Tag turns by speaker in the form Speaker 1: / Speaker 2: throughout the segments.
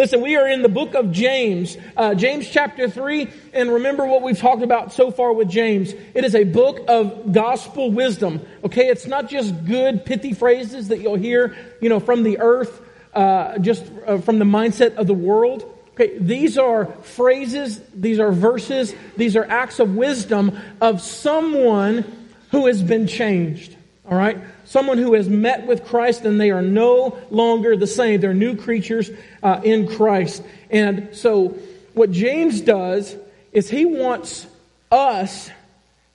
Speaker 1: Listen, we are in the book of James, uh, James chapter 3, and remember what we've talked about so far with James. It is a book of gospel wisdom, okay? It's not just good, pithy phrases that you'll hear, you know, from the earth, uh, just uh, from the mindset of the world. Okay, these are phrases, these are verses, these are acts of wisdom of someone who has been changed, all right? Someone who has met with Christ and they are no longer the same. They're new creatures uh, in Christ. And so, what James does is he wants us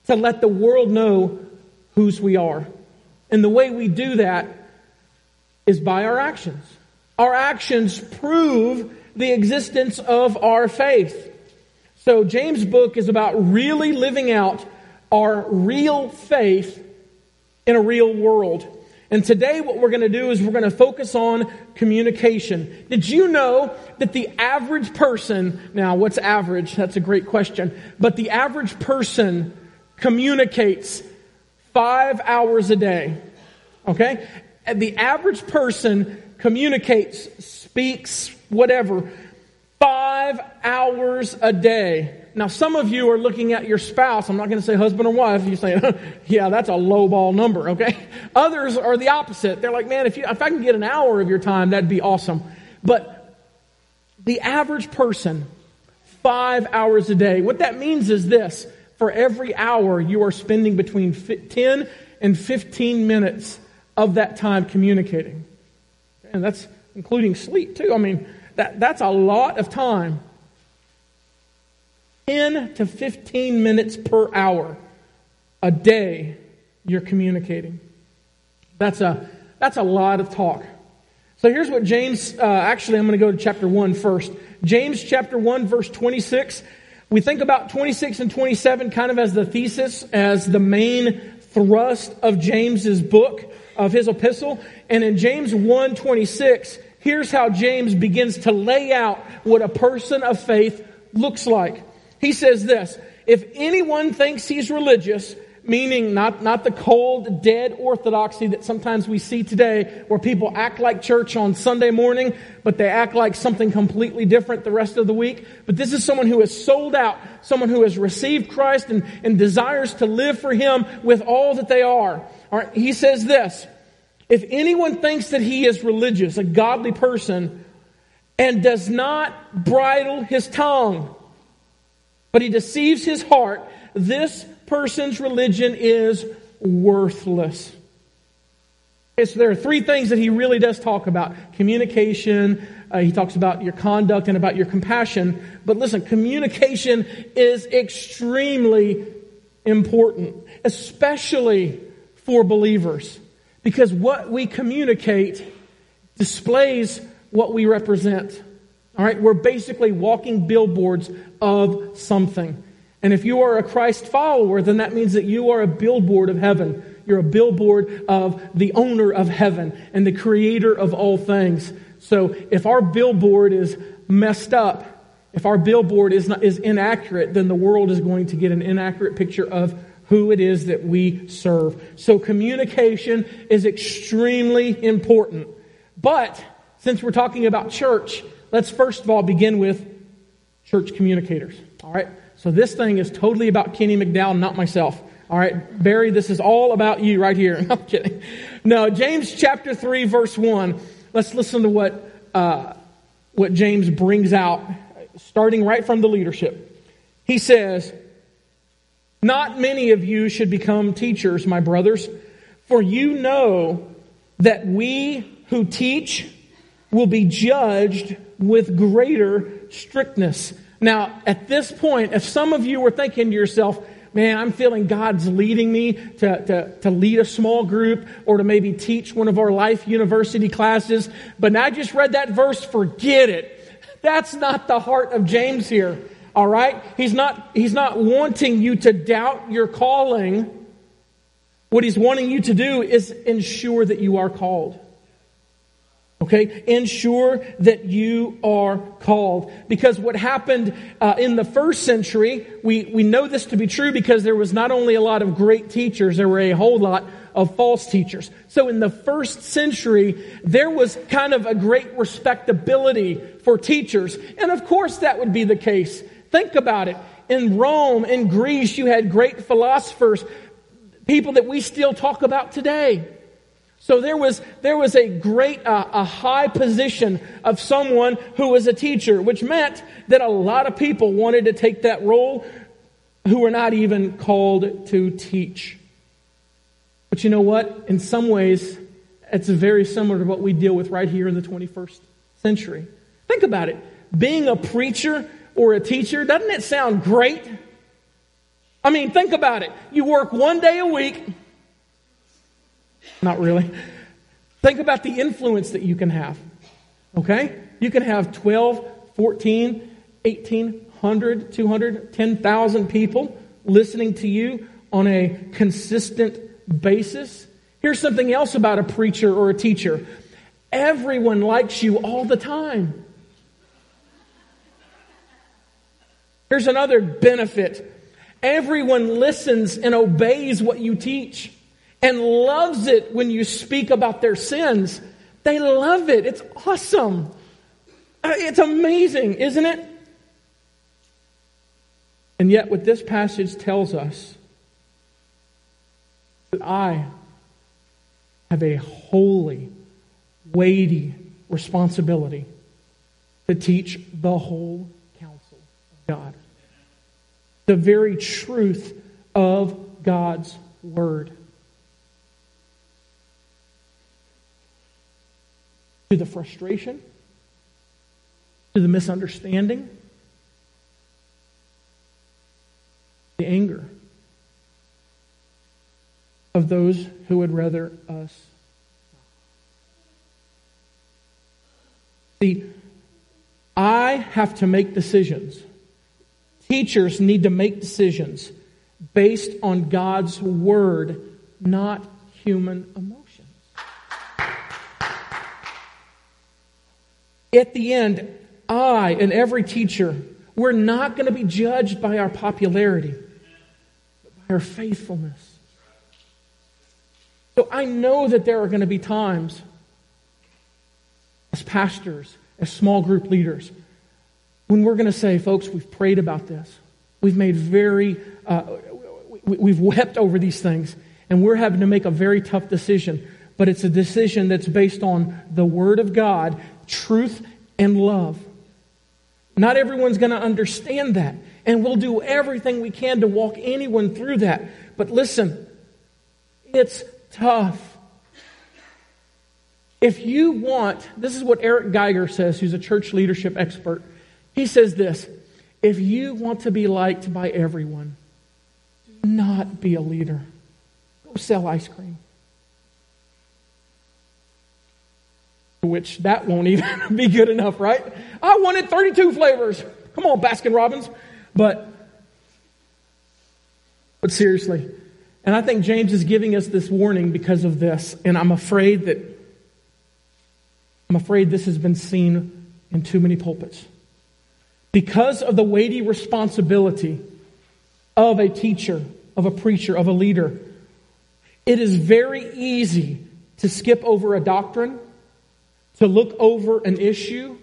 Speaker 1: to let the world know whose we are. And the way we do that is by our actions. Our actions prove the existence of our faith. So, James' book is about really living out our real faith in a real world. And today, what we're going to do is we're going to focus on communication. Did you know that the average person, now what's average? That's a great question. But the average person communicates five hours a day. Okay? And the average person communicates, speaks, whatever, five hours a day. Now, some of you are looking at your spouse. I'm not going to say husband or wife. You're saying, yeah, that's a low ball number, okay? Others are the opposite. They're like, man, if, you, if I can get an hour of your time, that'd be awesome. But the average person, five hours a day, what that means is this for every hour, you are spending between 10 and 15 minutes of that time communicating. And that's including sleep, too. I mean, that, that's a lot of time. 10 to 15 minutes per hour a day you're communicating. That's a, that's a lot of talk. So here's what James, uh, actually, I'm going to go to chapter 1 first. James chapter 1, verse 26. We think about 26 and 27 kind of as the thesis, as the main thrust of James's book, of his epistle. And in James 1 26, here's how James begins to lay out what a person of faith looks like. He says this If anyone thinks he's religious, meaning not, not the cold, dead orthodoxy that sometimes we see today, where people act like church on Sunday morning, but they act like something completely different the rest of the week. But this is someone who has sold out, someone who has received Christ and, and desires to live for Him with all that they are. All right, he says this If anyone thinks that he is religious, a godly person, and does not bridle his tongue, but he deceives his heart, this person's religion is worthless. So there are three things that he really does talk about communication, uh, he talks about your conduct and about your compassion. But listen, communication is extremely important, especially for believers, because what we communicate displays what we represent. All right, we're basically walking billboards of something. And if you are a Christ follower, then that means that you are a billboard of heaven. You're a billboard of the owner of heaven and the creator of all things. So if our billboard is messed up, if our billboard is, not, is inaccurate, then the world is going to get an inaccurate picture of who it is that we serve. So communication is extremely important. But since we're talking about church, let's first of all begin with church communicators. All right? So this thing is totally about Kenny McDowell, not myself. All right, Barry, this is all about you right here. I'm kidding. No, James chapter 3, verse 1. Let's listen to what, uh, what James brings out, starting right from the leadership. He says, Not many of you should become teachers, my brothers, for you know that we who teach will be judged with greater strictness. Now, at this point, if some of you were thinking to yourself, man, I'm feeling God's leading me to, to, to lead a small group or to maybe teach one of our life university classes, but now I just read that verse, forget it. That's not the heart of James here. All right? He's not, he's not wanting you to doubt your calling. What he's wanting you to do is ensure that you are called. Okay? Ensure that you are called. Because what happened uh, in the first century, we, we know this to be true because there was not only a lot of great teachers, there were a whole lot of false teachers. So in the first century, there was kind of a great respectability for teachers. And of course that would be the case. Think about it. In Rome, in Greece, you had great philosophers, people that we still talk about today. So there was, there was a great, uh, a high position of someone who was a teacher, which meant that a lot of people wanted to take that role who were not even called to teach. But you know what? In some ways, it's very similar to what we deal with right here in the 21st century. Think about it. Being a preacher or a teacher, doesn't it sound great? I mean, think about it. You work one day a week not really. Think about the influence that you can have. Okay? You can have 12, 14, 1800, 200, 10,000 people listening to you on a consistent basis. Here's something else about a preacher or a teacher everyone likes you all the time. Here's another benefit everyone listens and obeys what you teach and loves it when you speak about their sins. They love it. It's awesome. Uh, it's amazing, isn't it? And yet, what this passage tells us that I have a holy, weighty responsibility to teach the whole counsel of God, the very truth of God's Word. To the frustration, to the misunderstanding, the anger of those who would rather us. See, I have to make decisions. Teachers need to make decisions based on God's word, not human emotion. At the end, I and every teacher, we're not going to be judged by our popularity, but by our faithfulness. So I know that there are going to be times as pastors, as small group leaders, when we're going to say, folks, we've prayed about this. We've made very, uh, we've wept over these things, and we're having to make a very tough decision. But it's a decision that's based on the Word of God truth and love. Not everyone's going to understand that. And we'll do everything we can to walk anyone through that. But listen, it's tough. If you want, this is what Eric Geiger says, who's a church leadership expert. He says this if you want to be liked by everyone, do not be a leader. Go sell ice cream. Which that won't even be good enough, right? I wanted 32 flavors. Come on, Baskin Robbins. But, but seriously, and I think James is giving us this warning because of this, and I'm afraid that, I'm afraid this has been seen in too many pulpits. Because of the weighty responsibility of a teacher, of a preacher, of a leader, it is very easy to skip over a doctrine to look over an issue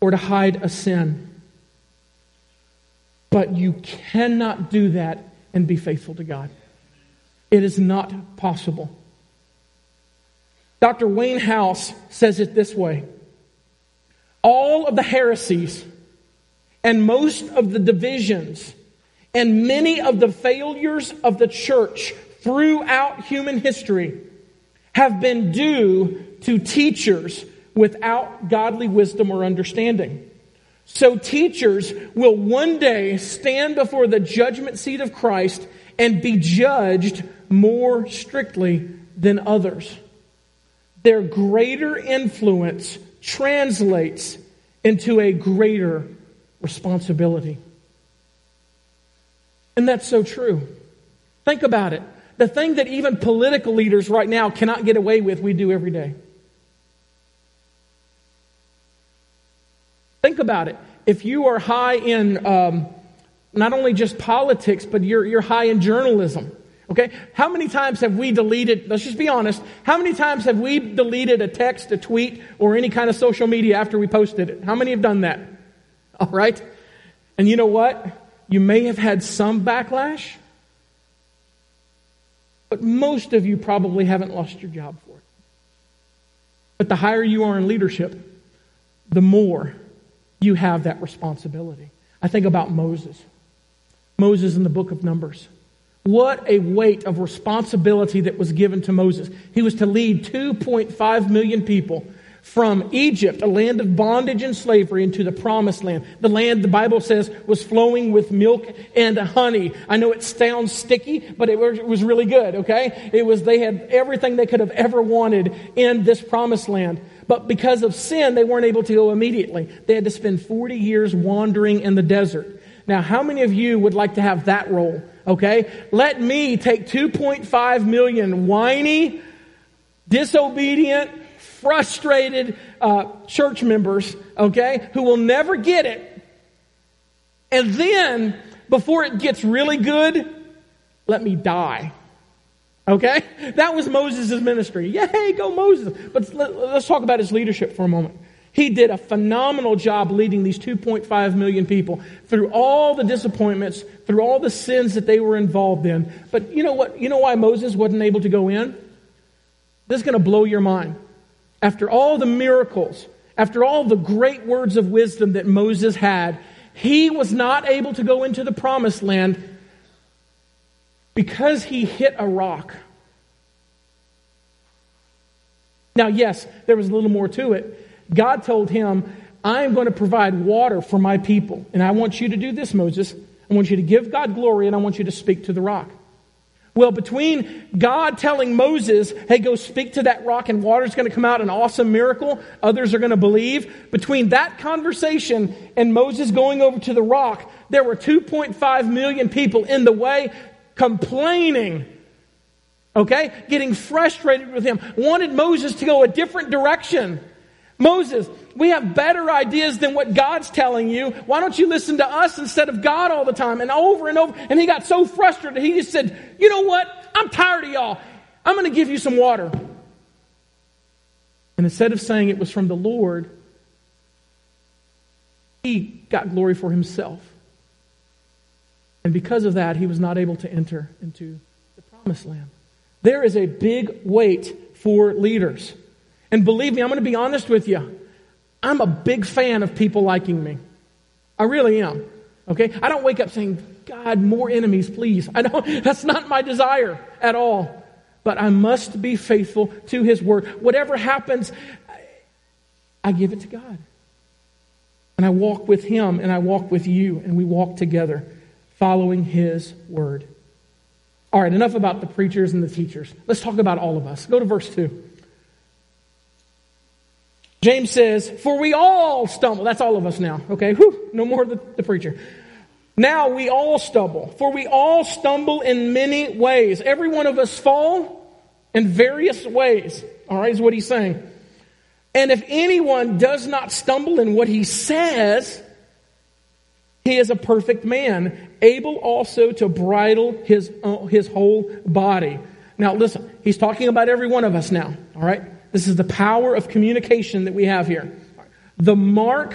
Speaker 1: or to hide a sin. But you cannot do that and be faithful to God. It is not possible. Dr. Wayne House says it this way All of the heresies and most of the divisions and many of the failures of the church throughout human history have been due to teachers without godly wisdom or understanding. So teachers will one day stand before the judgment seat of Christ and be judged more strictly than others. Their greater influence translates into a greater responsibility. And that's so true. Think about it. The thing that even political leaders right now cannot get away with, we do every day. Think about it. If you are high in um, not only just politics, but you're, you're high in journalism, okay? How many times have we deleted, let's just be honest, how many times have we deleted a text, a tweet, or any kind of social media after we posted it? How many have done that? All right? And you know what? You may have had some backlash, but most of you probably haven't lost your job for it. But the higher you are in leadership, the more you have that responsibility. I think about Moses. Moses in the book of Numbers. What a weight of responsibility that was given to Moses. He was to lead 2.5 million people from Egypt, a land of bondage and slavery, into the promised land. The land, the Bible says, was flowing with milk and honey. I know it sounds sticky, but it was really good, okay? It was, they had everything they could have ever wanted in this promised land. But because of sin, they weren't able to go immediately. They had to spend 40 years wandering in the desert. Now, how many of you would like to have that role? Okay? Let me take 2.5 million whiny, disobedient, frustrated uh, church members, okay, who will never get it. And then, before it gets really good, let me die. Okay? That was Moses' ministry. Yay, go Moses. But let's talk about his leadership for a moment. He did a phenomenal job leading these 2.5 million people through all the disappointments, through all the sins that they were involved in. But you know what? You know why Moses wasn't able to go in? This is going to blow your mind. After all the miracles, after all the great words of wisdom that Moses had, he was not able to go into the promised land because he hit a rock. Now, yes, there was a little more to it. God told him, I am going to provide water for my people. And I want you to do this, Moses. I want you to give God glory and I want you to speak to the rock. Well, between God telling Moses, hey, go speak to that rock and water's going to come out, an awesome miracle, others are going to believe. Between that conversation and Moses going over to the rock, there were 2.5 million people in the way complaining. Okay? Getting frustrated with him. Wanted Moses to go a different direction. Moses, we have better ideas than what God's telling you. Why don't you listen to us instead of God all the time? And over and over. And he got so frustrated, he just said, You know what? I'm tired of y'all. I'm going to give you some water. And instead of saying it was from the Lord, he got glory for himself. And because of that, he was not able to enter into the promised land. There is a big weight for leaders. And believe me, I'm going to be honest with you. I'm a big fan of people liking me. I really am. Okay? I don't wake up saying, God, more enemies, please. I don't, that's not my desire at all. But I must be faithful to His Word. Whatever happens, I give it to God. And I walk with Him and I walk with you and we walk together following His Word. All right, enough about the preachers and the teachers. Let's talk about all of us. Go to verse 2. James says, For we all stumble. That's all of us now. Okay, Whew, no more the, the preacher. Now we all stumble, for we all stumble in many ways. Every one of us fall in various ways. All right, is what he's saying. And if anyone does not stumble in what he says, he is a perfect man, able also to bridle his, uh, his whole body. Now listen, he's talking about every one of us now. All right. This is the power of communication that we have here. The mark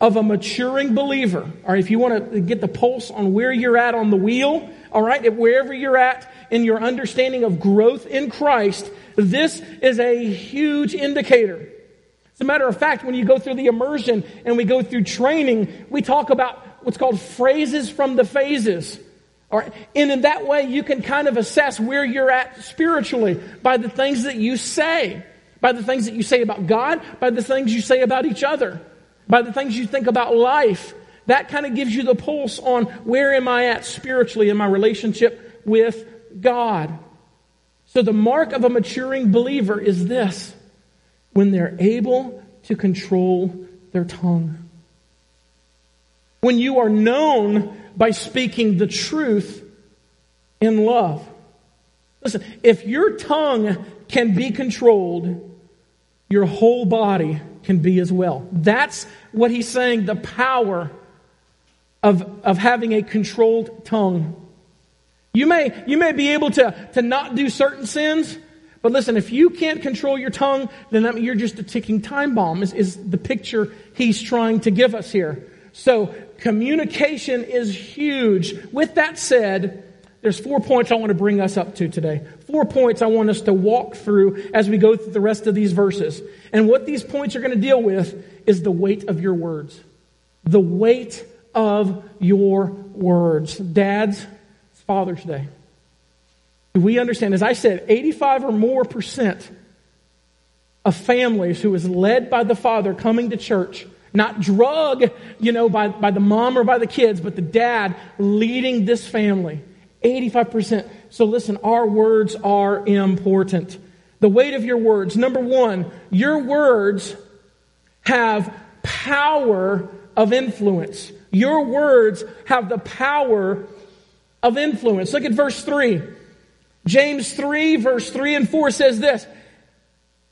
Speaker 1: of a maturing believer, or if you want to get the pulse on where you're at on the wheel, all right, wherever you're at in your understanding of growth in Christ, this is a huge indicator. As a matter of fact, when you go through the immersion and we go through training, we talk about what's called phrases from the phases. All right? And in that way, you can kind of assess where you're at spiritually by the things that you say by the things that you say about God, by the things you say about each other, by the things you think about life. That kind of gives you the pulse on where am I at spiritually in my relationship with God. So the mark of a maturing believer is this when they're able to control their tongue. When you are known by speaking the truth in love. Listen, if your tongue can be controlled, your whole body can be as well. That's what he's saying the power of, of having a controlled tongue. You may, you may be able to, to not do certain sins, but listen, if you can't control your tongue, then you're just a ticking time bomb, is, is the picture he's trying to give us here. So, communication is huge. With that said, there's four points I want to bring us up to today. Four points I want us to walk through as we go through the rest of these verses. And what these points are going to deal with is the weight of your words. The weight of your words. Dads, it's Father's Day. Do we understand? As I said, 85 or more percent of families who is led by the father coming to church, not drug, you know, by, by the mom or by the kids, but the dad leading this family. 85%. So listen, our words are important. The weight of your words. Number one, your words have power of influence. Your words have the power of influence. Look at verse 3. James 3, verse 3 and 4 says this.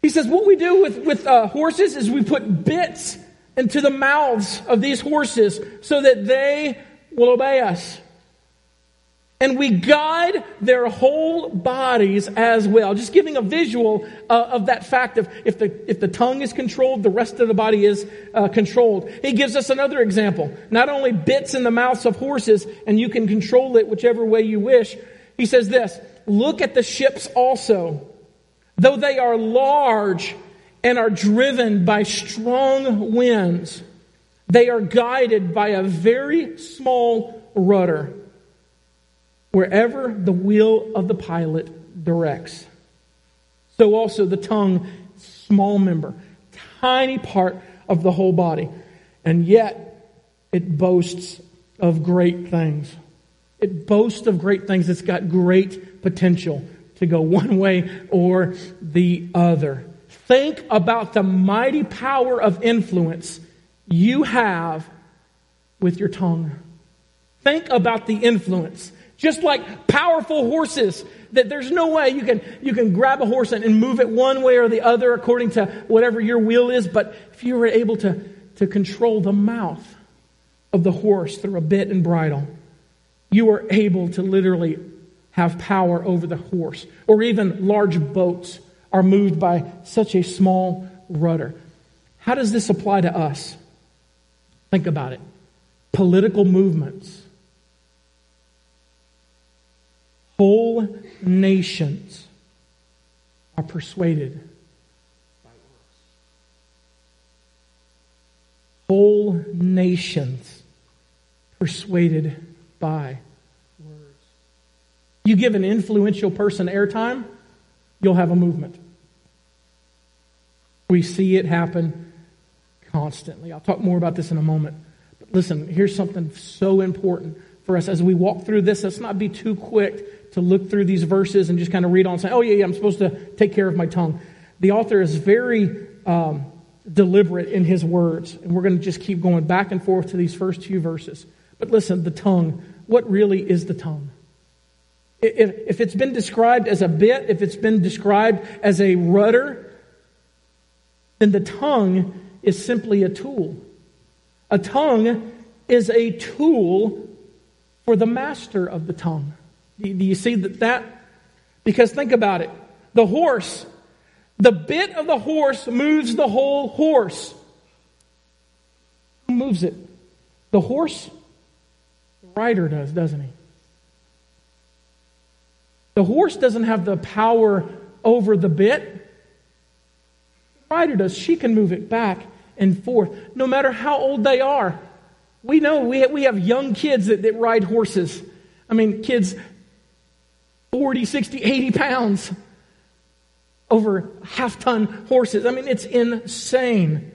Speaker 1: He says, What we do with, with uh, horses is we put bits into the mouths of these horses so that they will obey us. And we guide their whole bodies as well. Just giving a visual uh, of that fact of if the, if the tongue is controlled, the rest of the body is uh, controlled. He gives us another example. Not only bits in the mouths of horses, and you can control it whichever way you wish. He says this, look at the ships also. Though they are large and are driven by strong winds, they are guided by a very small rudder wherever the will of the pilot directs. So also the tongue, small member, tiny part of the whole body, and yet it boasts of great things. It boasts of great things. It's got great potential to go one way or the other. Think about the mighty power of influence you have with your tongue. Think about the influence just like powerful horses, that there's no way you can, you can grab a horse and, and move it one way or the other according to whatever your will is. But if you were able to, to control the mouth of the horse through a bit and bridle, you are able to literally have power over the horse. Or even large boats are moved by such a small rudder. How does this apply to us? Think about it. Political movements Whole nations are persuaded by words. Whole nations persuaded by words. You give an influential person airtime, you'll have a movement. We see it happen constantly. I'll talk more about this in a moment. But listen, here's something so important for us as we walk through this. Let's not be too quick to look through these verses and just kind of read on and say, oh, yeah, yeah, I'm supposed to take care of my tongue. The author is very um, deliberate in his words, and we're going to just keep going back and forth to these first few verses. But listen, the tongue, what really is the tongue? If, if it's been described as a bit, if it's been described as a rudder, then the tongue is simply a tool. A tongue is a tool for the master of the tongue. Do you see that? that? Because think about it. The horse, the bit of the horse moves the whole horse. Who moves it? The horse? The rider does, doesn't he? The horse doesn't have the power over the bit. Rider does. She can move it back and forth, no matter how old they are. We know we have, we have young kids that, that ride horses. I mean, kids 40, 60, 80 pounds over half ton horses. I mean, it's insane.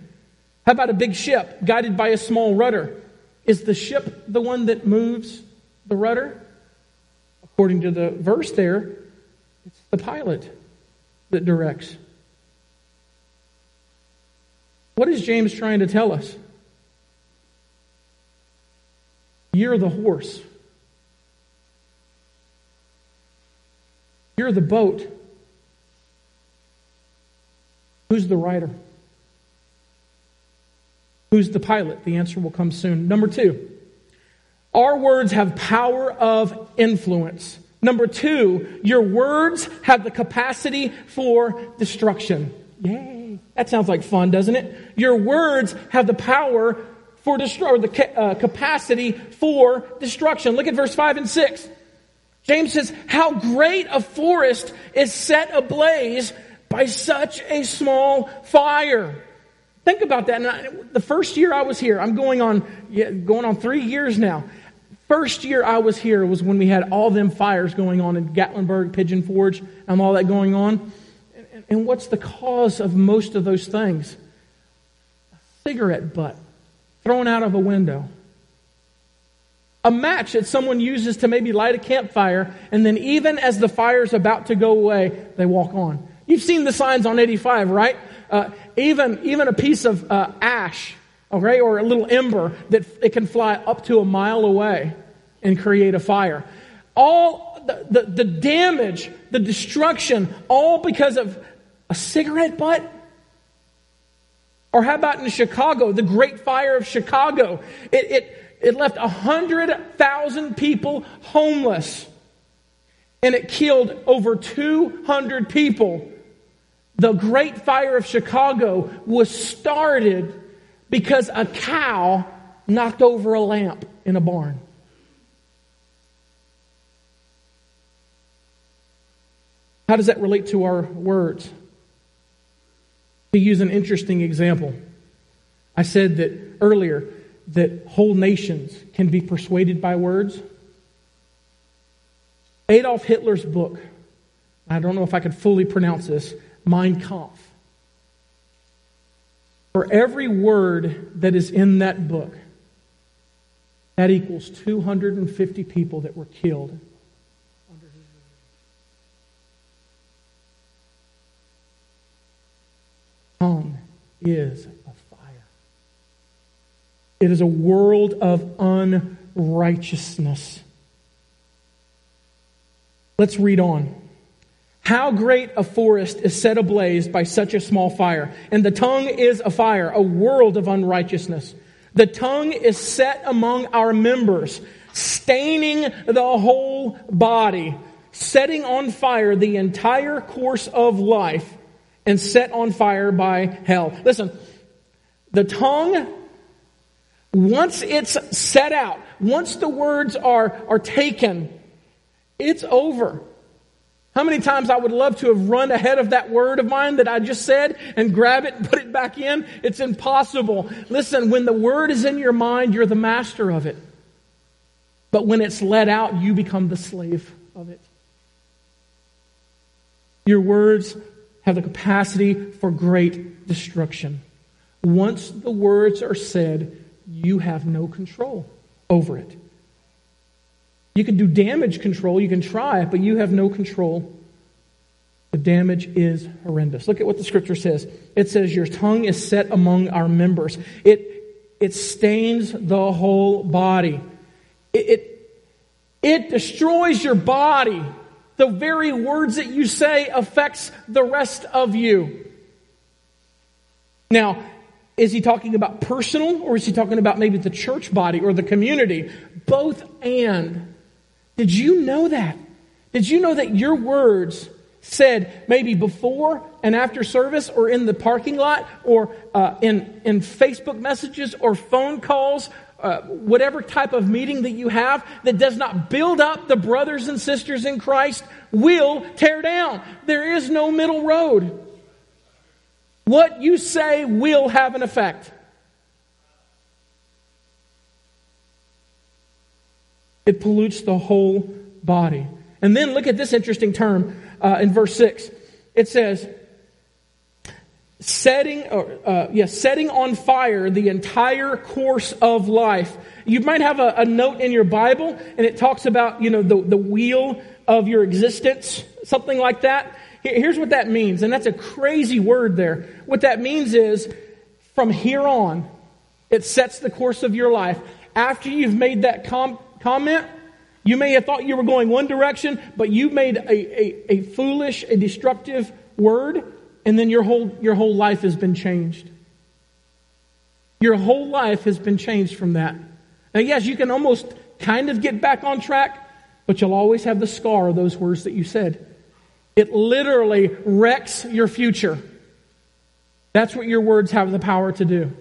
Speaker 1: How about a big ship guided by a small rudder? Is the ship the one that moves the rudder? According to the verse there, it's the pilot that directs. What is James trying to tell us? You're the horse. You're the boat. Who's the rider? Who's the pilot? The answer will come soon. Number two, our words have power of influence. Number two, your words have the capacity for destruction. Yay. That sounds like fun, doesn't it? Your words have the power for destroy, the ca- uh, capacity for destruction. Look at verse 5 and 6. James says, How great a forest is set ablaze by such a small fire. Think about that. I, the first year I was here, I'm going on, yeah, going on three years now. First year I was here was when we had all them fires going on in Gatlinburg, Pigeon Forge, and all that going on. And, what's the cause of most of those things? A cigarette butt thrown out of a window. A match that someone uses to maybe light a campfire, and then even as the fire's about to go away, they walk on. You've seen the signs on 85, right? Uh, even, even a piece of uh, ash, okay, or a little ember that it can fly up to a mile away and create a fire. All the, the, the damage, the destruction, all because of a cigarette butt? Or how about in Chicago, the Great Fire of Chicago? It, it, it left 100,000 people homeless. And it killed over 200 people. The Great Fire of Chicago was started because a cow knocked over a lamp in a barn. How does that relate to our words? To use an interesting example, I said that earlier that whole nations can be persuaded by words. Adolf Hitler's book, I don't know if I could fully pronounce this, Mein Kampf. For every word that is in that book, that equals 250 people that were killed tongue is a fire. It is a world of unrighteousness. Let's read on. How great a forest is set ablaze by such a small fire. And the tongue is a fire, a world of unrighteousness. The tongue is set among our members, staining the whole body, setting on fire the entire course of life, and set on fire by hell. Listen, the tongue, once it's set out, once the words are, are taken, it's over. How many times I would love to have run ahead of that word of mine that I just said and grab it and put it back in? It's impossible. Listen, when the word is in your mind, you're the master of it. But when it's let out, you become the slave of it. Your words have the capacity for great destruction. Once the words are said, you have no control over it. You can do damage control, you can try, but you have no control. The damage is horrendous. Look at what the scripture says. It says, Your tongue is set among our members. It, it stains the whole body. It, it, it destroys your body the very words that you say affects the rest of you. Now, is he talking about personal or is he talking about maybe the church body or the community? Both and. Did you know that? Did you know that your words said maybe before and after service or in the parking lot or uh, in, in Facebook messages or phone calls uh, whatever type of meeting that you have that does not build up the brothers and sisters in Christ will tear down. There is no middle road. What you say will have an effect. It pollutes the whole body. And then look at this interesting term uh, in verse 6. It says, setting, or, uh, yeah, setting on fire the entire course of life. You might have a, a, note in your Bible, and it talks about, you know, the, the wheel of your existence, something like that. Here's what that means, and that's a crazy word there. What that means is, from here on, it sets the course of your life. After you've made that com- comment, you may have thought you were going one direction, but you made a, a, a foolish, a destructive word and then your whole, your whole life has been changed. Your whole life has been changed from that. Now, yes, you can almost kind of get back on track, but you'll always have the scar of those words that you said. It literally wrecks your future. That's what your words have the power to do.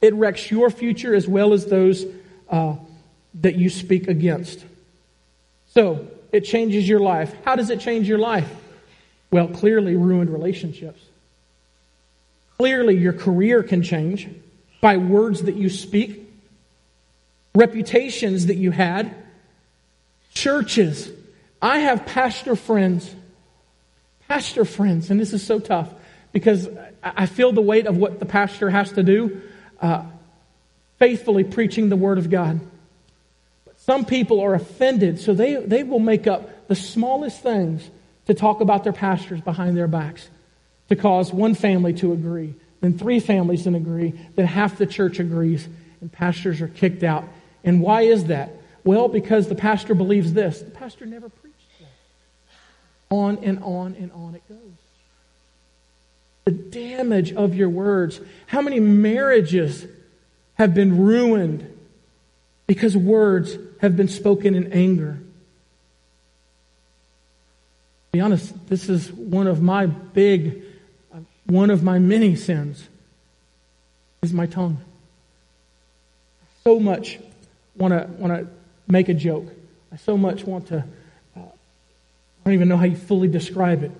Speaker 1: It wrecks your future as well as those uh, that you speak against. So, it changes your life. How does it change your life? Well, clearly, ruined relationships. Clearly, your career can change by words that you speak, reputations that you had, churches. I have pastor friends, pastor friends, and this is so tough because I feel the weight of what the pastor has to do, uh, faithfully preaching the Word of God. But some people are offended, so they, they will make up the smallest things to talk about their pastors behind their backs to cause one family to agree, then three families to agree, then half the church agrees, and pastors are kicked out. And why is that? Well, because the pastor believes this. The pastor never preached that. On and on and on it goes. The damage of your words. How many marriages have been ruined because words have been spoken in anger? Be honest, this is one of my big, one of my many sins is my tongue. So much want to want to make a joke. I so much want to. Uh, I don't even know how you fully describe it,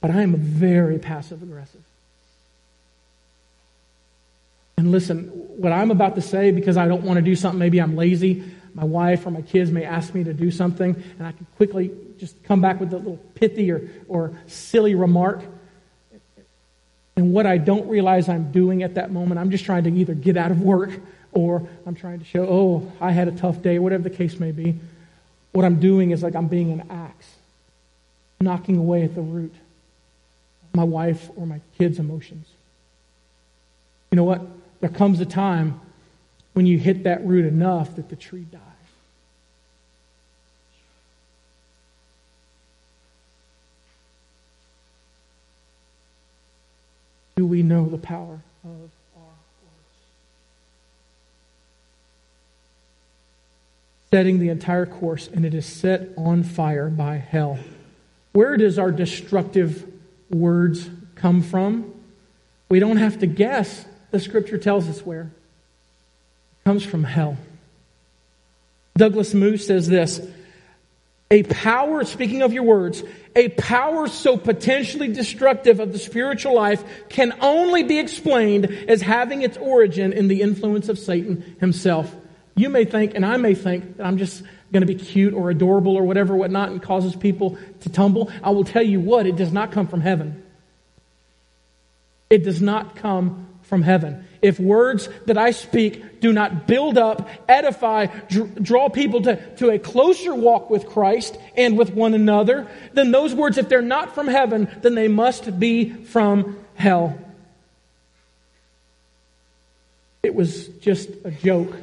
Speaker 1: but I am very passive aggressive. And listen, what I'm about to say, because I don't want to do something, maybe I'm lazy. My wife or my kids may ask me to do something, and I can quickly just come back with a little pithy or, or silly remark. And what I don't realize I'm doing at that moment, I'm just trying to either get out of work or I'm trying to show, oh, I had a tough day, whatever the case may be. What I'm doing is like I'm being an axe, knocking away at the root of my wife or my kids' emotions. You know what? There comes a time when you hit that root enough that the tree dies. Do we know the power of our words? Setting the entire course, and it is set on fire by hell. Where does our destructive words come from? We don't have to guess. The scripture tells us where. It comes from hell. Douglas Moo says this a power, speaking of your words, a power so potentially destructive of the spiritual life can only be explained as having its origin in the influence of Satan himself. You may think, and I may think, that I'm just going to be cute or adorable or whatever, whatnot, and causes people to tumble. I will tell you what, it does not come from heaven. It does not come from heaven. If words that I speak do not build up, edify, draw people to, to a closer walk with Christ and with one another, then those words, if they're not from heaven, then they must be from hell. It was just a joke.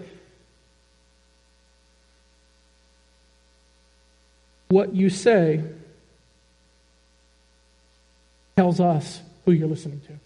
Speaker 1: What you say tells us who you're listening to.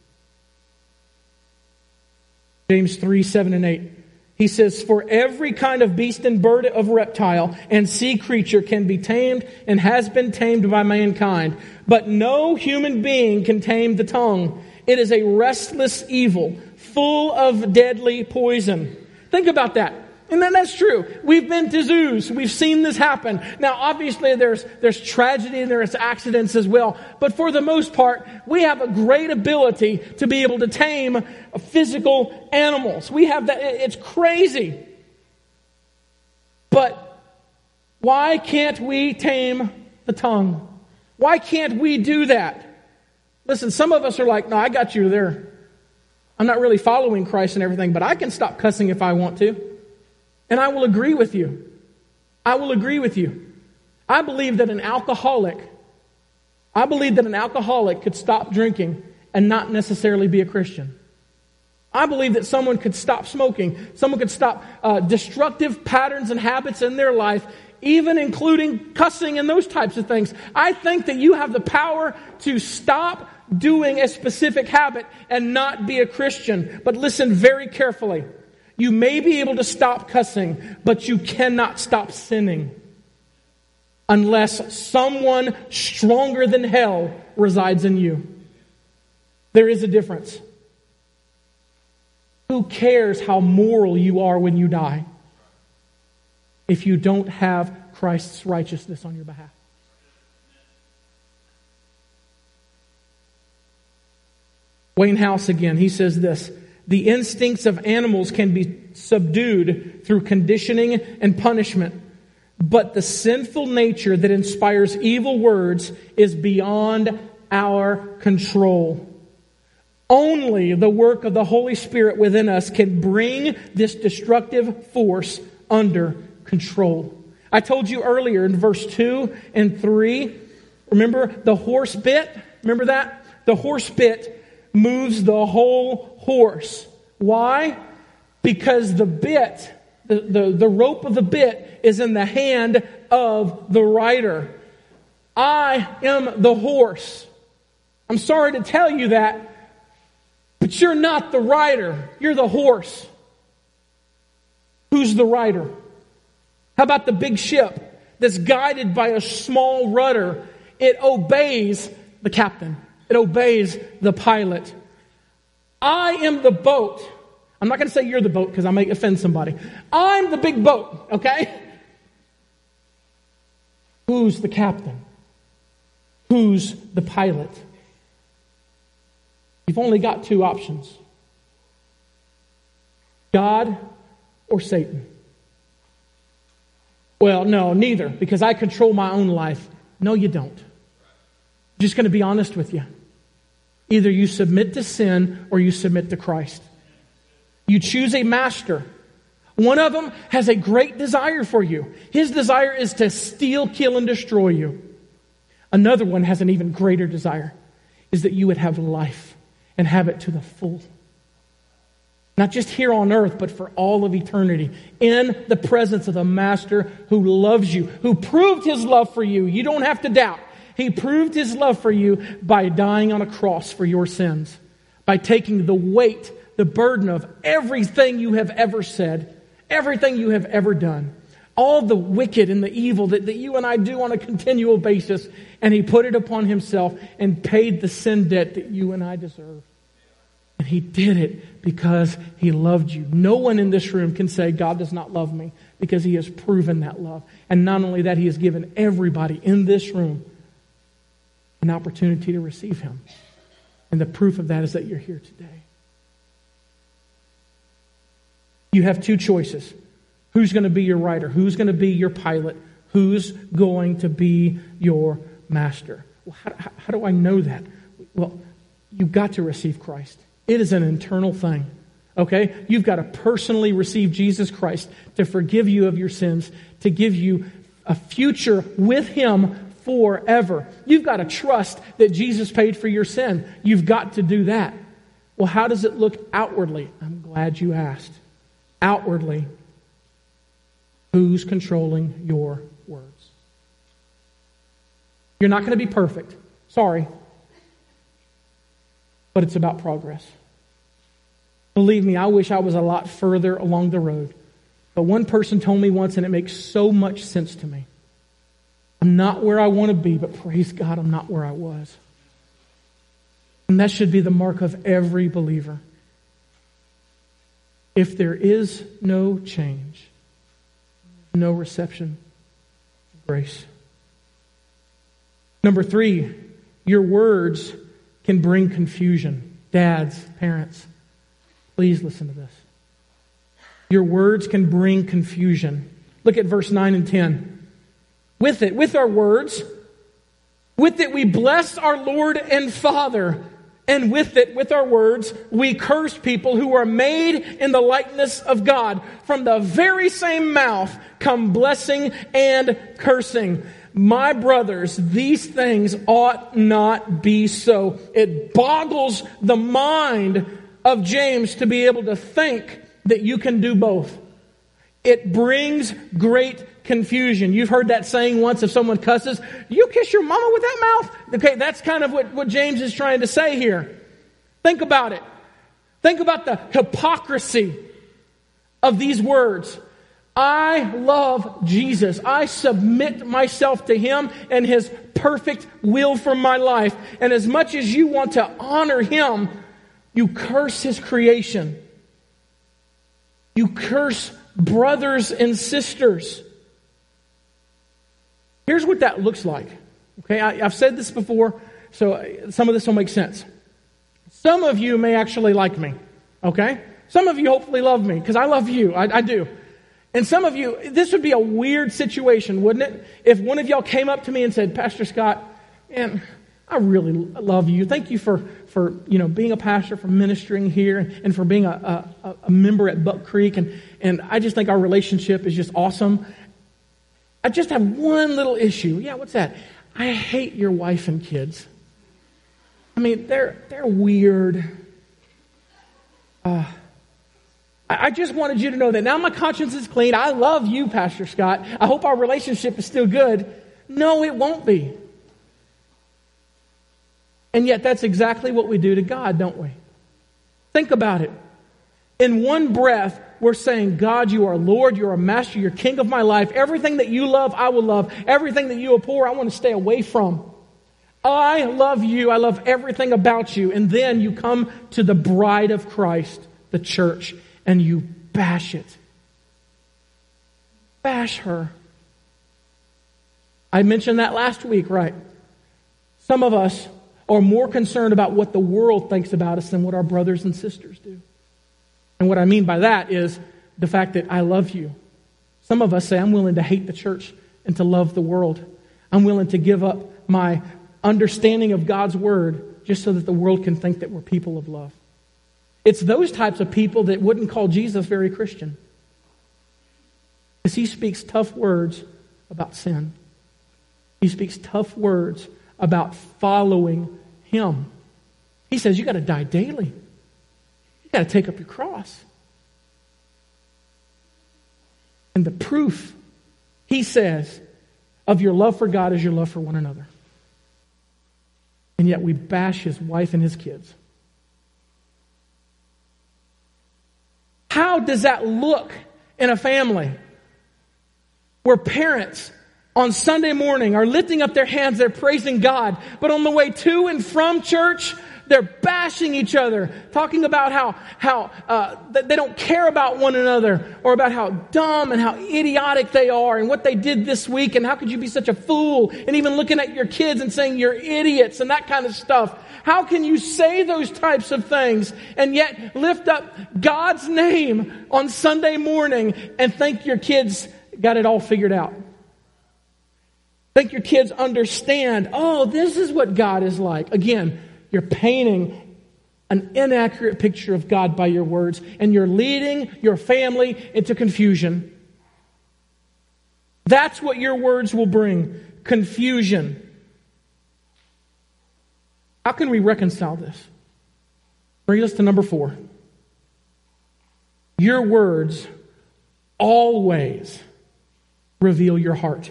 Speaker 1: James 3, 7 and 8. He says, For every kind of beast and bird of reptile and sea creature can be tamed and has been tamed by mankind, but no human being can tame the tongue. It is a restless evil, full of deadly poison. Think about that. And then that's true. We've been to zoos. We've seen this happen. Now, obviously, there's, there's tragedy and there's accidents as well. But for the most part, we have a great ability to be able to tame physical animals. We have that. It's crazy. But why can't we tame the tongue? Why can't we do that? Listen, some of us are like, no, I got you there. I'm not really following Christ and everything, but I can stop cussing if I want to. And I will agree with you. I will agree with you. I believe that an alcoholic, I believe that an alcoholic could stop drinking and not necessarily be a Christian. I believe that someone could stop smoking, someone could stop uh, destructive patterns and habits in their life, even including cussing and those types of things. I think that you have the power to stop doing a specific habit and not be a Christian. But listen very carefully. You may be able to stop cussing, but you cannot stop sinning unless someone stronger than hell resides in you. There is a difference. Who cares how moral you are when you die if you don't have Christ's righteousness on your behalf? Wayne House again, he says this The instincts of animals can be subdued through conditioning and punishment, but the sinful nature that inspires evil words is beyond our control. Only the work of the Holy Spirit within us can bring this destructive force under control. I told you earlier in verse 2 and 3, remember the horse bit? Remember that? The horse bit moves the whole horse. Why? Because the bit, the, the, the rope of the bit is in the hand of the rider. I am the horse. I'm sorry to tell you that, but you're not the rider. You're the horse. Who's the rider? How about the big ship that's guided by a small rudder? It obeys the captain. It obeys the pilot. I am the boat. I'm not going to say you're the boat because I may offend somebody. I'm the big boat, okay? Who's the captain? Who's the pilot? You've only got two options God or Satan. Well, no, neither, because I control my own life. No, you don't. I'm just going to be honest with you. Either you submit to sin or you submit to Christ. You choose a master. One of them has a great desire for you. His desire is to steal, kill, and destroy you. Another one has an even greater desire, is that you would have life and have it to the full. Not just here on earth, but for all of eternity. In the presence of the Master who loves you, who proved his love for you. You don't have to doubt. He proved his love for you by dying on a cross for your sins, by taking the weight, the burden of everything you have ever said, everything you have ever done, all the wicked and the evil that, that you and I do on a continual basis, and he put it upon himself and paid the sin debt that you and I deserve. And he did it because he loved you. No one in this room can say, God does not love me, because he has proven that love. And not only that, he has given everybody in this room an opportunity to receive Him. And the proof of that is that you're here today. You have two choices who's going to be your rider, who's going to be your pilot, who's going to be your master. Well, how, how do I know that? Well, you've got to receive Christ, it is an internal thing. Okay? You've got to personally receive Jesus Christ to forgive you of your sins, to give you a future with Him forever. You've got to trust that Jesus paid for your sin. You've got to do that. Well, how does it look outwardly? I'm glad you asked. Outwardly, who's controlling your words? You're not going to be perfect. Sorry. But it's about progress. Believe me, I wish I was a lot further along the road. But one person told me once, and it makes so much sense to me. I'm not where I want to be, but praise God, I'm not where I was. And that should be the mark of every believer. If there is no change, no reception grace. Number three, your words can bring confusion. Dads, parents, please listen to this. Your words can bring confusion. Look at verse 9 and 10 with it, with our words. With it, we bless our Lord and Father. And with it, with our words, we curse people who are made in the likeness of God. From the very same mouth come blessing and cursing. My brothers, these things ought not be so. It boggles the mind of James to be able to think that you can do both. It brings great confusion. You've heard that saying once if someone cusses, you kiss your mama with that mouth? Okay, that's kind of what, what James is trying to say here. Think about it. Think about the hypocrisy of these words. I love Jesus. I submit myself to Him and His perfect will for my life. And as much as you want to honor Him, you curse His creation. You curse brothers and sisters. Here's what that looks like. Okay, I, have said this before, so uh, some of this will make sense. Some of you may actually like me. Okay? Some of you hopefully love me because I love you. I, I do. And some of you, this would be a weird situation, wouldn't it? If one of y'all came up to me and said, Pastor Scott, man, I really love you. Thank you for, for you know, being a pastor, for ministering here, and for being a, a, a member at Buck Creek. And, and I just think our relationship is just awesome. I just have one little issue. Yeah, what's that? I hate your wife and kids. I mean, they're, they're weird. Uh, I just wanted you to know that now my conscience is clean. I love you, Pastor Scott. I hope our relationship is still good. No, it won't be. And yet, that's exactly what we do to God, don't we? Think about it. In one breath, we're saying, God, you are Lord, you're a master, you're king of my life. Everything that you love, I will love. Everything that you abhor, I want to stay away from. I love you. I love everything about you. And then you come to the bride of Christ, the church and you bash it. Bash her. I mentioned that last week, right? Some of us are more concerned about what the world thinks about us than what our brothers and sisters do. And what I mean by that is the fact that I love you. Some of us say, I'm willing to hate the church and to love the world. I'm willing to give up my understanding of God's word just so that the world can think that we're people of love. It's those types of people that wouldn't call Jesus very Christian. Because he speaks tough words about sin. He speaks tough words about following him. He says, You got to die daily. You got to take up your cross. And the proof, he says, of your love for God is your love for one another. And yet we bash his wife and his kids. How does that look in a family where parents on Sunday morning are lifting up their hands, they're praising God, but on the way to and from church, they're bashing each other, talking about how, how uh, they don't care about one another, or about how dumb and how idiotic they are, and what they did this week, and how could you be such a fool, and even looking at your kids and saying you're idiots, and that kind of stuff. How can you say those types of things and yet lift up God's name on Sunday morning and think your kids got it all figured out? Think your kids understand, oh, this is what God is like. Again, you're painting an inaccurate picture of God by your words, and you're leading your family into confusion. That's what your words will bring confusion. How can we reconcile this? Bring us to number four. Your words always reveal your heart.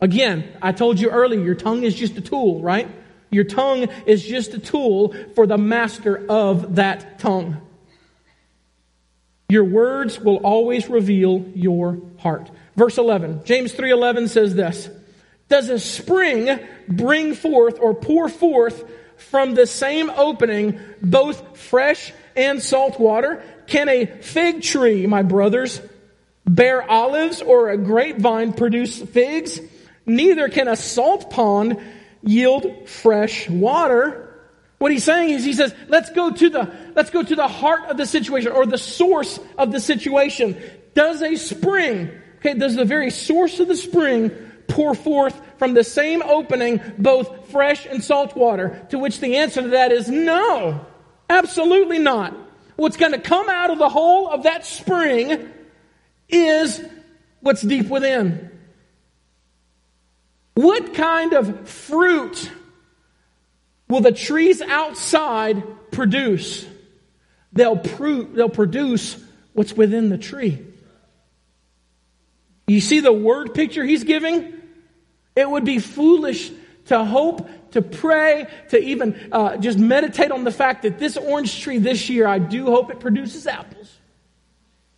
Speaker 1: Again, I told you earlier, your tongue is just a tool, right? Your tongue is just a tool for the master of that tongue. Your words will always reveal your heart. Verse 11, James 3:11 says this: Does a spring bring forth or pour forth from the same opening both fresh and salt water? Can a fig tree, my brothers, bear olives or a grapevine produce figs? Neither can a salt pond yield fresh water. What he's saying is he says, let's go to the, let's go to the heart of the situation or the source of the situation. Does a spring, okay, does the very source of the spring pour forth from the same opening both fresh and salt water? To which the answer to that is no. Absolutely not. What's going to come out of the hole of that spring is what's deep within. What kind of fruit will the trees outside produce? They'll, they'll produce what's within the tree. You see the word picture he's giving? It would be foolish to hope, to pray, to even uh, just meditate on the fact that this orange tree this year, I do hope it produces apples.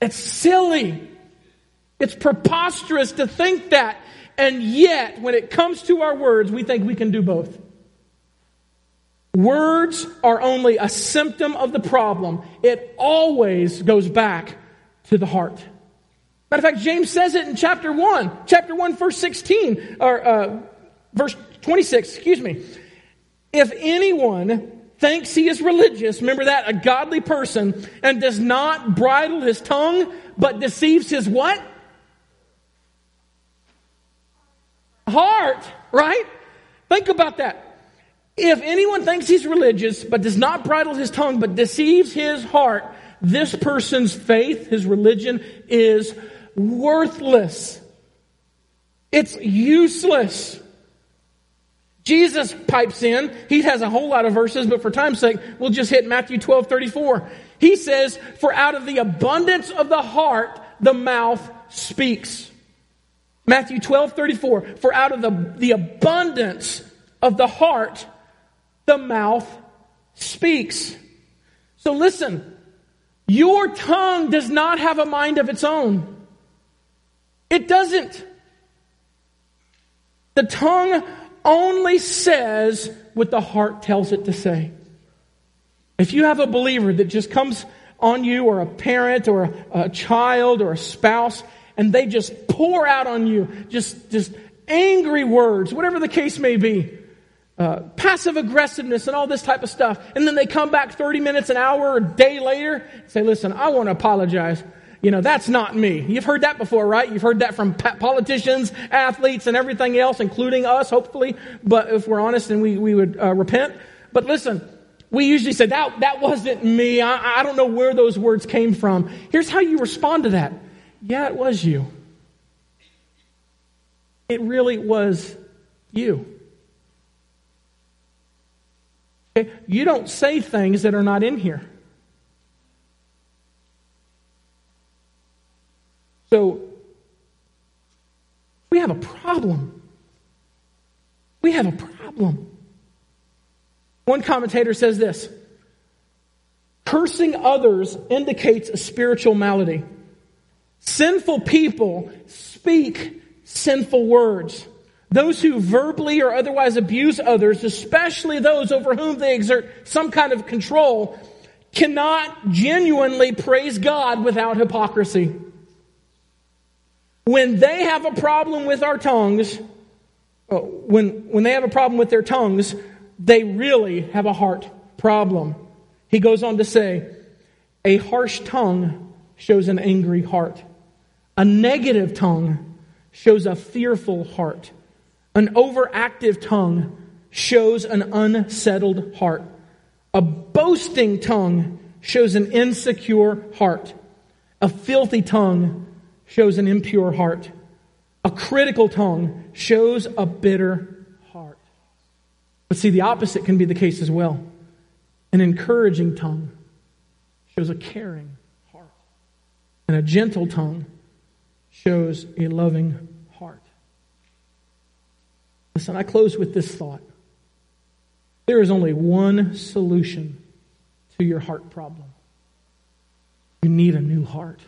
Speaker 1: It's silly. It's preposterous to think that. And yet, when it comes to our words, we think we can do both. Words are only a symptom of the problem. It always goes back to the heart. Matter of fact, James says it in chapter 1, chapter 1, verse 16, or uh, verse 26, excuse me. If anyone thinks he is religious, remember that, a godly person, and does not bridle his tongue, but deceives his what? Heart, right? Think about that. If anyone thinks he's religious, but does not bridle his tongue, but deceives his heart, this person's faith, his religion, is worthless. It's useless. Jesus pipes in. He has a whole lot of verses, but for time's sake, we'll just hit Matthew 12, 34. He says, For out of the abundance of the heart, the mouth speaks. Matthew 12, 34. For out of the, the abundance of the heart, the mouth speaks. So listen, your tongue does not have a mind of its own. It doesn't. The tongue only says what the heart tells it to say. If you have a believer that just comes on you, or a parent, or a, a child, or a spouse, and they just pour out on you just, just angry words, whatever the case may be, uh, passive aggressiveness and all this type of stuff, and then they come back 30 minutes, an hour, a day later, say, listen, I want to apologize. You know, that's not me. You've heard that before, right? You've heard that from politicians, athletes, and everything else, including us, hopefully. But if we're honest and we, we would uh, repent. But listen, we usually say, that, that wasn't me. I, I don't know where those words came from. Here's how you respond to that. Yeah, it was you. It really was you. Okay? You don't say things that are not in here. So, we have a problem. We have a problem. One commentator says this Cursing others indicates a spiritual malady. Sinful people speak sinful words. Those who verbally or otherwise abuse others, especially those over whom they exert some kind of control, cannot genuinely praise God without hypocrisy. When they have a problem with our tongues, uh, when, when they have a problem with their tongues, they really have a heart problem. He goes on to say, a harsh tongue shows an angry heart. A negative tongue shows a fearful heart. An overactive tongue shows an unsettled heart. A boasting tongue shows an insecure heart. A filthy tongue shows an impure heart. A critical tongue shows a bitter heart. But see, the opposite can be the case as well. An encouraging tongue shows a caring heart. And a gentle tongue shows a loving heart. Listen, I close with this thought. There is only one solution to your heart problem. You need a new heart.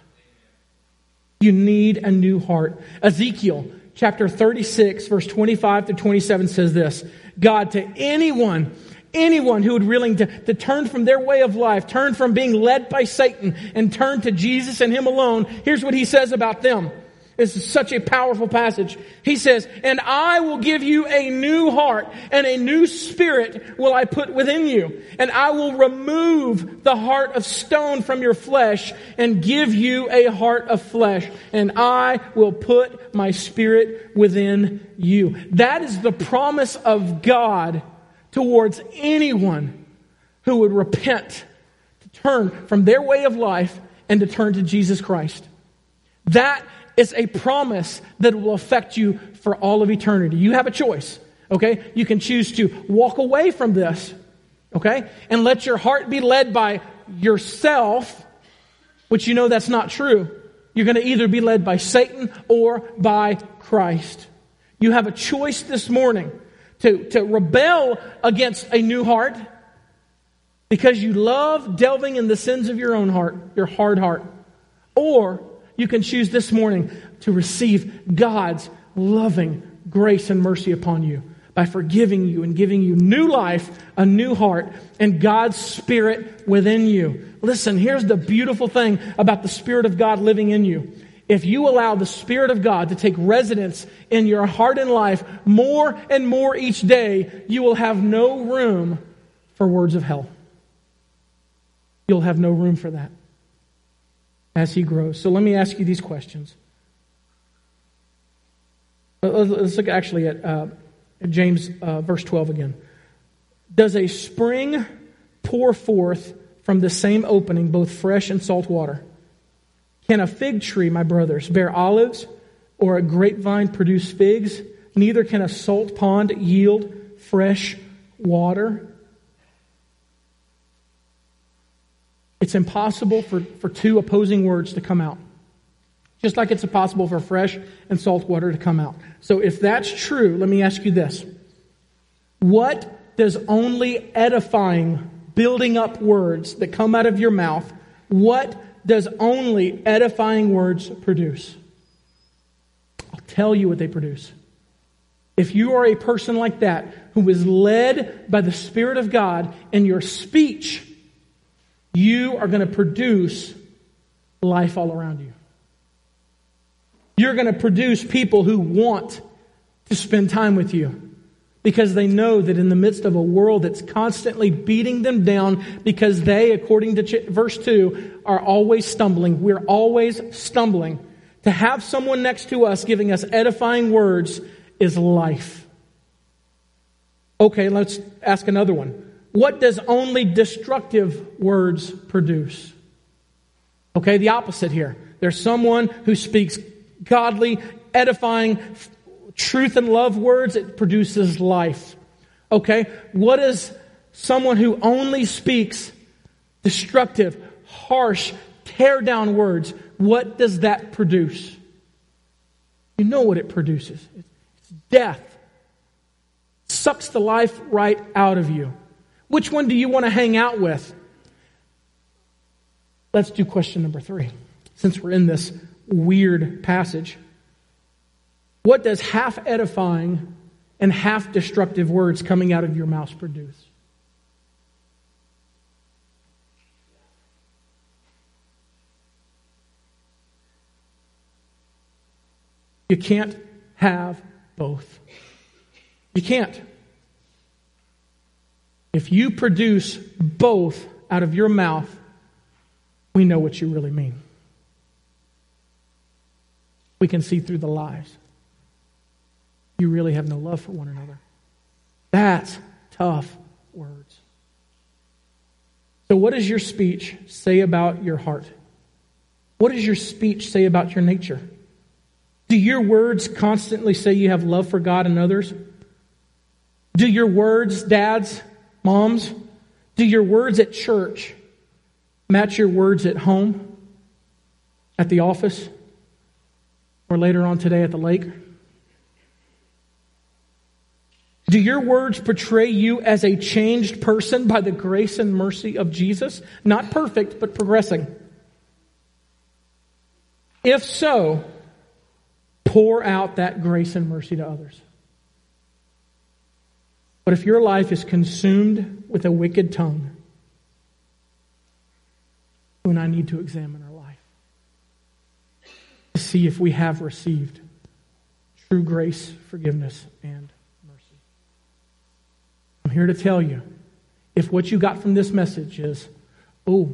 Speaker 1: You need a new heart. Ezekiel chapter 36, verse 25 to 27 says this God, to anyone, anyone who would willing to, to turn from their way of life, turn from being led by Satan, and turn to Jesus and Him alone, here's what He says about them. This is such a powerful passage. He says, And I will give you a new heart and a new spirit will I put within you. And I will remove the heart of stone from your flesh and give you a heart of flesh. And I will put my spirit within you. That is the promise of God towards anyone who would repent, to turn from their way of life and to turn to Jesus Christ. That is a promise that will affect you for all of eternity. You have a choice, okay? You can choose to walk away from this, okay? And let your heart be led by yourself, which you know that's not true. You're going to either be led by Satan or by Christ. You have a choice this morning to, to rebel against a new heart because you love delving in the sins of your own heart, your hard heart. Or you can choose this morning to receive God's loving grace and mercy upon you by forgiving you and giving you new life, a new heart, and God's Spirit within you. Listen, here's the beautiful thing about the Spirit of God living in you. If you allow the Spirit of God to take residence in your heart and life more and more each day, you will have no room for words of hell. You'll have no room for that as He grows. So let me ask you these questions. Let's look actually at uh, James uh, verse 12 again. Does a spring pour forth from the same opening both fresh and salt water? Can a fig tree, my brothers, bear olives or a grapevine produce figs? Neither can a salt pond yield fresh water. It's impossible for, for two opposing words to come out. Just like it's impossible for fresh and salt water to come out. So if that's true, let me ask you this. What does only edifying, building up words that come out of your mouth, what does only edifying words produce? I'll tell you what they produce. If you are a person like that who is led by the Spirit of God in your speech, you are going to produce life all around you. You're going to produce people who want to spend time with you because they know that in the midst of a world that's constantly beating them down because they, according to verse 2, are always stumbling. We're always stumbling. To have someone next to us giving us edifying words is life. Okay, let's ask another one. What does only destructive words produce? Okay, the opposite here. There's someone who speaks godly, edifying, truth and love words, it produces life. Okay, what is someone who only speaks destructive, harsh, tear down words? What does that produce? You know what it produces it's death. It sucks the life right out of you. Which one do you want to hang out with? Let's do question number three, since we're in this weird passage. What does half edifying and half destructive words coming out of your mouth produce? You can't have both. You can't. If you produce both out of your mouth, we know what you really mean. We can see through the lies. You really have no love for one another. That's tough words. So, what does your speech say about your heart? What does your speech say about your nature? Do your words constantly say you have love for God and others? Do your words, dads, Moms, do your words at church match your words at home, at the office, or later on today at the lake? Do your words portray you as a changed person by the grace and mercy of Jesus? Not perfect, but progressing. If so, pour out that grace and mercy to others. But if your life is consumed with a wicked tongue, then I need to examine our life to see if we have received true grace, forgiveness, and. I'm here to tell you if what you got from this message is, oh,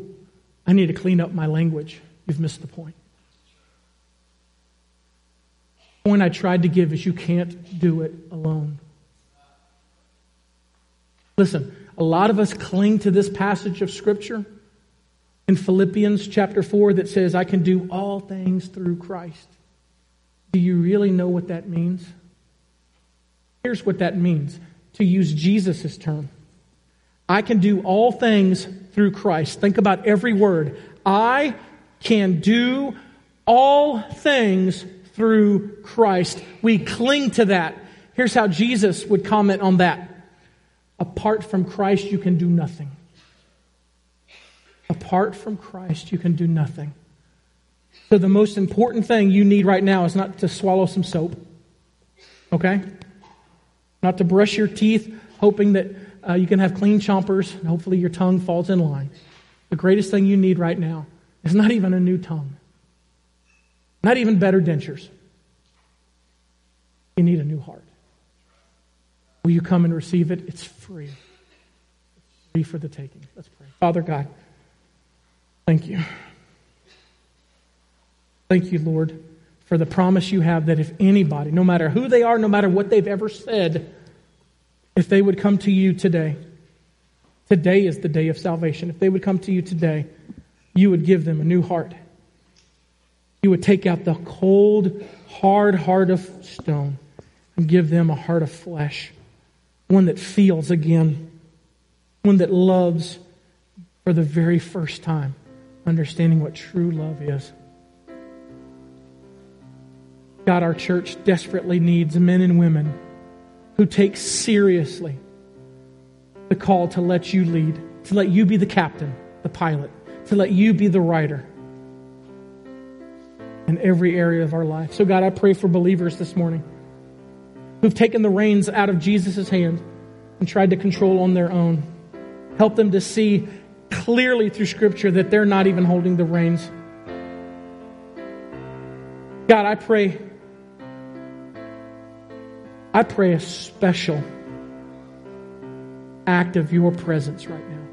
Speaker 1: I need to clean up my language, you've missed the point. The point I tried to give is you can't do it alone. Listen, a lot of us cling to this passage of Scripture in Philippians chapter 4 that says, I can do all things through Christ. Do you really know what that means? Here's what that means to use Jesus' term. I can do all things through Christ. Think about every word. I can do all things through Christ. We cling to that. Here's how Jesus would comment on that. Apart from Christ, you can do nothing. Apart from Christ, you can do nothing. So, the most important thing you need right now is not to swallow some soap, okay? Not to brush your teeth, hoping that uh, you can have clean chompers and hopefully your tongue falls in line. The greatest thing you need right now is not even a new tongue, not even better dentures. You need a new heart. Will you come and receive it? It's free. It's free for the taking. Let's pray. Father God, thank you. Thank you, Lord, for the promise you have that if anybody, no matter who they are, no matter what they've ever said, if they would come to you today, today is the day of salvation. If they would come to you today, you would give them a new heart. You would take out the cold, hard heart of stone and give them a heart of flesh, one that feels again, one that loves for the very first time, understanding what true love is. God, our church desperately needs men and women who take seriously the call to let you lead, to let you be the captain, the pilot, to let you be the rider in every area of our life. So, God, I pray for believers this morning who've taken the reins out of Jesus' hand and tried to control on their own. Help them to see clearly through Scripture that they're not even holding the reins. God, I pray I pray a special act of your presence right now.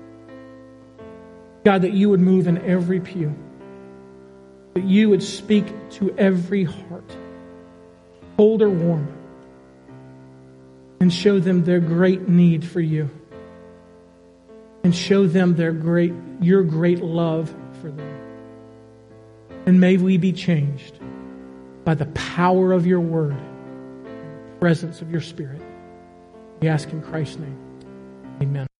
Speaker 1: God, that you would move in every pew, that you would speak to every heart, cold or warm, and show them their great need for you, and show them their great, your great love for them. And may we be changed by the power of your word presence of your Spirit. We ask in Christ's name. Amen.